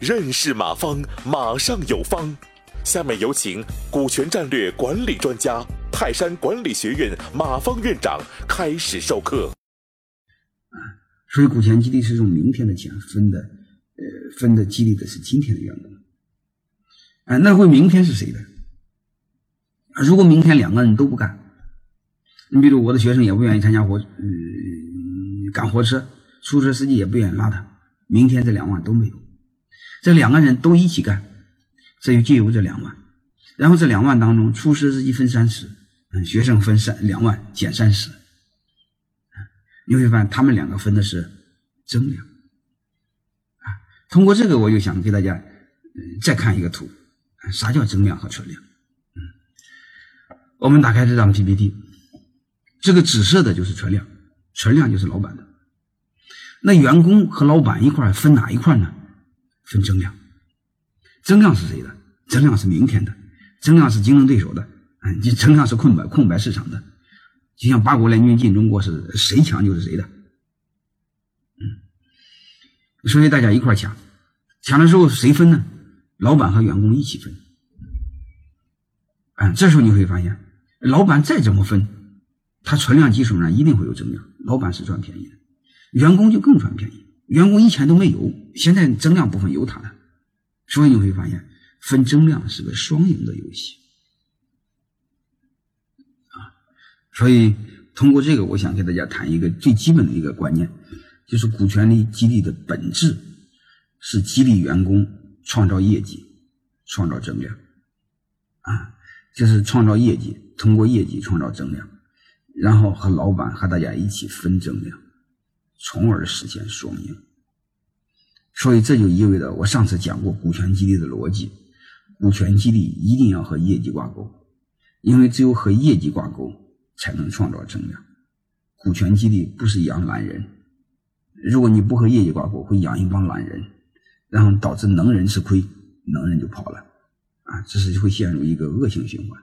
认识马方，马上有方。下面有请股权战略管理专家、泰山管理学院马方院长开始授课。所以股权激励是用明天的钱分的，呃，分的激励的是今天的员工。啊，那会明天是谁的？如果明天两个人都不干，你比如我的学生也不愿意参加活，嗯，赶火车，出租车司机也不愿意拉他，明天这两万都没有。这两个人都一起干，这就借由这两万，然后这两万当中，出租车司机分三十，嗯，学生分三两万减三十，你会发现他们两个分的是增量。啊，通过这个，我就想给大家，嗯，再看一个图，啥叫增量和存量？嗯，我们打开这张 PPT，这个紫色的就是存量，存量就是老板的。那员工和老板一块分哪一块呢？分增量，增量是谁的？增量是明天的，增量是竞争对手的，嗯，就增量是空白空白市场的，就像八国联军进中国是谁强就是谁的，嗯，所以大家一块抢，抢的时候谁分呢？老板和员工一起分，嗯，这时候你会发现，老板再怎么分，他存量基础上一定会有增量，老板是赚便宜的，员工就更赚便宜。员工以前都没有，现在增量部分有他的，所以你会发现分增量是个双赢的游戏啊。所以通过这个，我想给大家谈一个最基本的一个观念，就是股权的激励的本质是激励员工创造业绩、创造增量啊，就是创造业绩，通过业绩创造增量，然后和老板和大家一起分增量。从而实现双赢，所以这就意味着我上次讲过股权激励的逻辑：股权激励一定要和业绩挂钩，因为只有和业绩挂钩，才能创造增量。股权激励不是养懒人，如果你不和业绩挂钩，会养一帮懒人，然后导致能人吃亏，能人就跑了，啊，这是会陷入一个恶性循环。